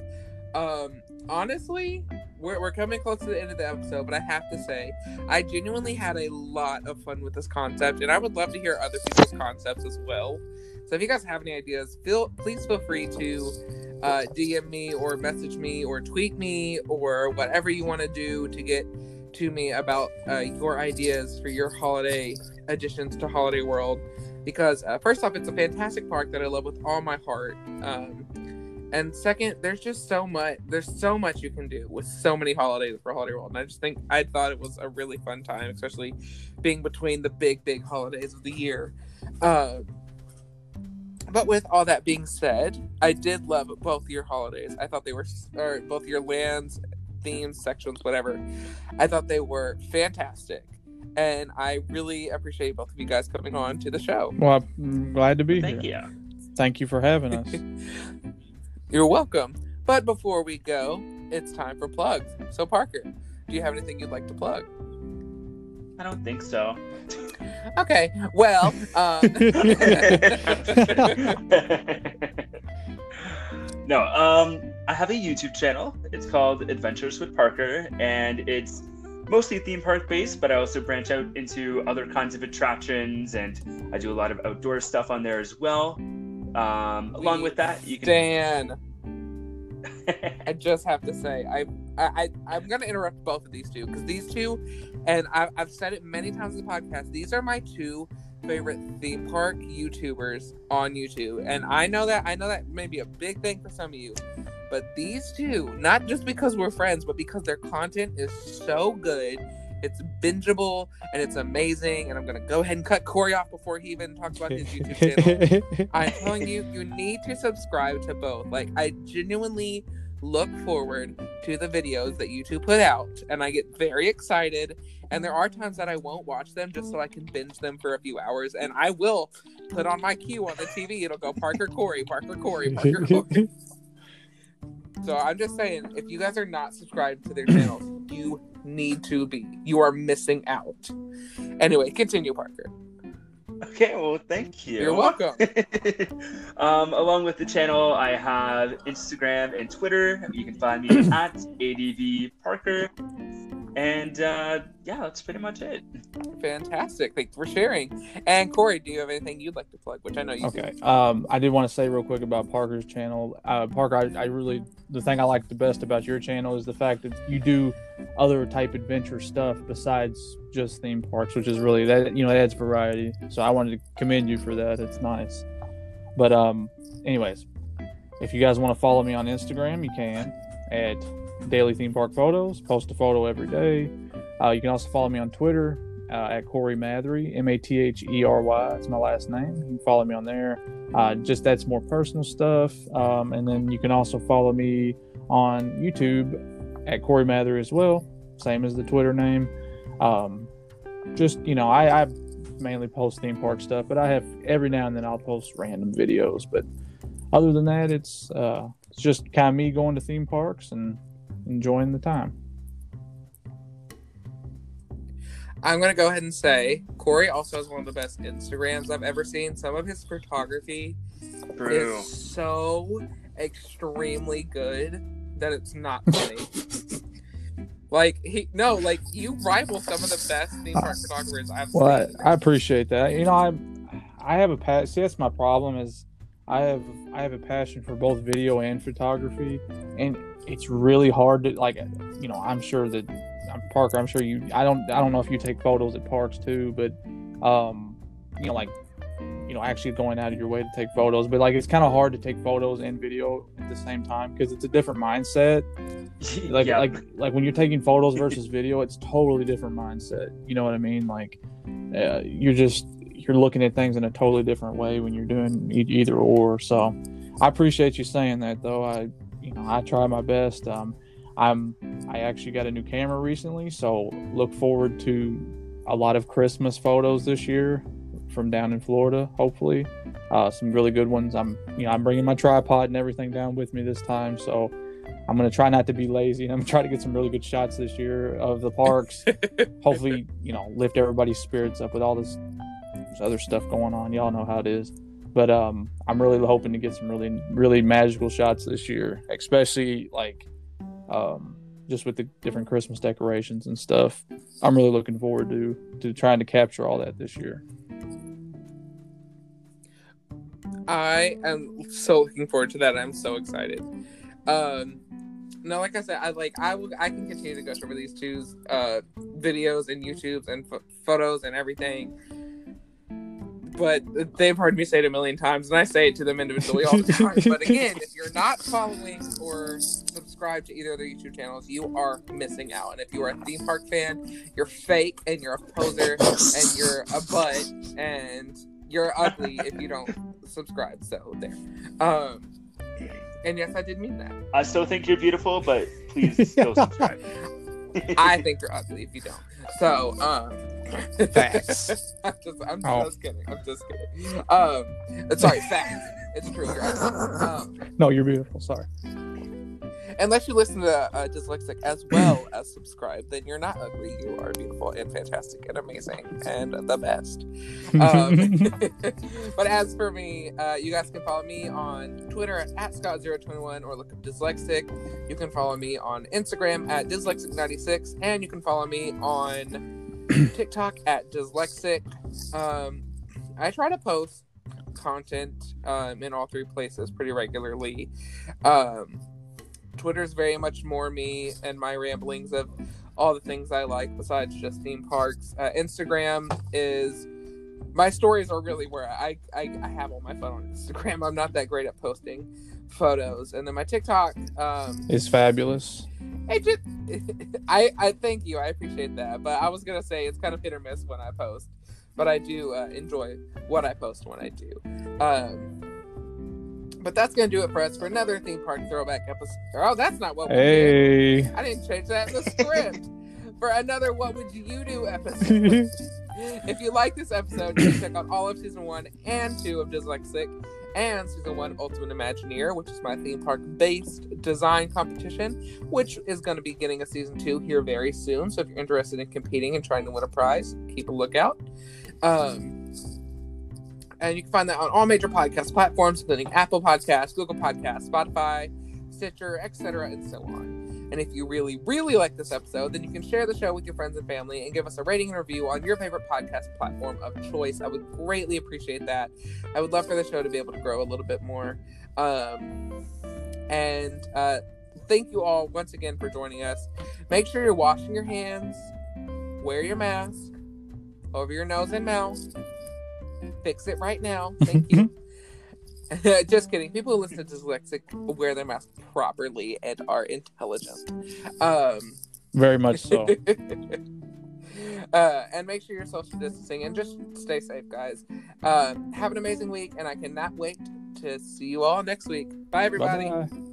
Um, honestly, we're, we're coming close to the end of the episode, but I have to say, I genuinely had a lot of fun with this concept, and I would love to hear other people's concepts as well. So if you guys have any ideas, feel please feel free to uh, DM me or message me or tweet me or whatever you want to do to get to me about uh, your ideas for your holiday additions to Holiday World. Because uh, first off, it's a fantastic park that I love with all my heart. Um, And second, there's just so much. There's so much you can do with so many holidays for Holiday World, and I just think I thought it was a really fun time, especially being between the big, big holidays of the year. Uh, but with all that being said, I did love both your holidays. I thought they were, or both your lands, themes, sections, whatever. I thought they were fantastic. And I really appreciate both of you guys coming on to the show. Well, I'm glad to be Thank here. Thank you. Thank you for having us. You're welcome. But before we go, it's time for plugs. So, Parker, do you have anything you'd like to plug? I don't think so. Okay, well, um, no, um, I have a YouTube channel. It's called Adventures with Parker, and it's mostly theme park based, but I also branch out into other kinds of attractions, and I do a lot of outdoor stuff on there as well. Um, along with that, you can. Dan, I just have to say, I, I, I I'm gonna interrupt both of these two because these two, and I, I've said it many times in the podcast. These are my two favorite theme park YouTubers on YouTube, and I know that I know that may be a big thing for some of you, but these two, not just because we're friends, but because their content is so good. It's bingeable and it's amazing. And I'm gonna go ahead and cut Corey off before he even talks about his YouTube channel. I'm telling you, you need to subscribe to both. Like, I genuinely look forward to the videos that you two put out, and I get very excited. And there are times that I won't watch them just so I can binge them for a few hours, and I will put on my cue on the TV. It'll go Parker Corey, Parker Corey, Parker Corey. So I'm just saying, if you guys are not subscribed to their channels, you need to be. You are missing out. Anyway, continue, Parker. Okay, well, thank you. You're welcome. um, along with the channel, I have Instagram and Twitter. You can find me at ADV Parker. And uh, yeah, that's pretty much it. Fantastic. Thanks for sharing. And Corey, do you have anything you'd like to plug? Which I know you Okay. Um, I did want to say real quick about Parker's channel. Uh, Parker, I, I really the thing I like the best about your channel is the fact that you do other type adventure stuff besides just theme parks, which is really that you know it adds variety. So I wanted to commend you for that. It's nice. But um, anyways, if you guys want to follow me on Instagram, you can at Daily Theme Park Photos. Post a photo every day. Uh, you can also follow me on Twitter uh, at Corey Mathery, M A T H E R Y. It's my last name. You can follow me on there. Uh, just that's more personal stuff. Um, and then you can also follow me on YouTube at Corey Mathery as well, same as the Twitter name. Um, just you know, I, I mainly post theme park stuff, but I have every now and then I'll post random videos. But other than that, it's uh, it's just kind of me going to theme parks and enjoying the time. I'm gonna go ahead and say Corey also has one of the best Instagrams I've ever seen. Some of his photography True. is so extremely good that it's not funny. like he no, like you rival some of the best theme park uh, photographers I've Well, I, seen. I appreciate that. You know, I I have a passion. see that's my problem is I have I have a passion for both video and photography, and it's really hard to like. You know, I'm sure that Parker. I'm sure you. I don't. I don't know if you take photos at parks too, but um, you know, like you know, actually going out of your way to take photos. But like, it's kind of hard to take photos and video at the same time because it's a different mindset like Yeah. like like when you're taking photos versus video it's totally different mindset you know what i mean like uh, you're just you're looking at things in a totally different way when you're doing e- either or so i appreciate you saying that though i know i try my best um i'm i actually got a new camera recently so look forward to a lot of christmas photos this year from down in florida hopefully uh, some really good ones i'm you know i'm bringing my tripod and everything down with me this time so I'm gonna try not to be lazy, and I'm gonna try to get some really good shots this year of the parks. Hopefully, you know, lift everybody's spirits up with all this, this other stuff going on. Y'all know how it is, but um, I'm really hoping to get some really, really magical shots this year, especially like um, just with the different Christmas decorations and stuff. I'm really looking forward to to trying to capture all that this year. I am so looking forward to that. I'm so excited. Um, no, like I said, I like I will. I can continue to go over these two's uh videos and YouTubes and ph- photos and everything. But they've heard me say it a million times, and I say it to them individually all the time. but again, if you're not following or subscribed to either of their YouTube channels, you are missing out. And if you are a theme park fan, you're fake and you're a poser and you're a butt and you're ugly if you don't subscribe. So there. Um, and yes, I did mean that. I still think you're beautiful, but please still subscribe. I think you're ugly if you don't. So, um, Facts. I'm just, I'm Oh. just kidding. I'm just kidding. Um, sorry, facts. It's true. Um, No, you're beautiful. Sorry. unless you listen to uh, Dyslexic as well as subscribe, then you're not ugly. You are beautiful and fantastic and amazing and the best. Um, but as for me, uh, you guys can follow me on Twitter at Scott021 or look up Dyslexic. You can follow me on Instagram at Dyslexic96 and you can follow me on TikTok at Dyslexic. Um, I try to post content um, in all three places pretty regularly. Um, Twitter's very much more me and my ramblings of all the things I like besides just theme parks. Uh, Instagram is my stories are really where I, I I have all my fun on Instagram. I'm not that great at posting photos, and then my TikTok. Um, It's fabulous. it just I I thank you. I appreciate that, but I was gonna say it's kind of hit or miss when I post, but I do uh, enjoy what I post when I do. Um, but that's gonna do it for us for another theme park throwback episode. Oh, that's not what we did. Hey. I didn't change that in the script. For another What Would You Do episode. if you like this episode, you can check out all of season one and two of Dyslexic and season one of Ultimate Imagineer, which is my theme park based design competition, which is going to be getting a season two here very soon. So if you're interested in competing and trying to win a prize, keep a lookout. Um, and you can find that on all major podcast platforms, including Apple Podcasts, Google Podcasts, Spotify, Stitcher, etc., and so on. And if you really, really like this episode, then you can share the show with your friends and family and give us a rating and review on your favorite podcast platform of choice. I would greatly appreciate that. I would love for the show to be able to grow a little bit more. Um, and uh, thank you all once again for joining us. Make sure you're washing your hands, wear your mask over your nose and mouth. Fix it right now. Thank you. Just kidding. People who listen to Dyslexic wear their mask properly and are intelligent. Um, Very much so. uh, and make sure you're social distancing and just stay safe, guys. Um, have an amazing week, and I cannot wait to see you all next week. Bye, everybody. Bye-bye.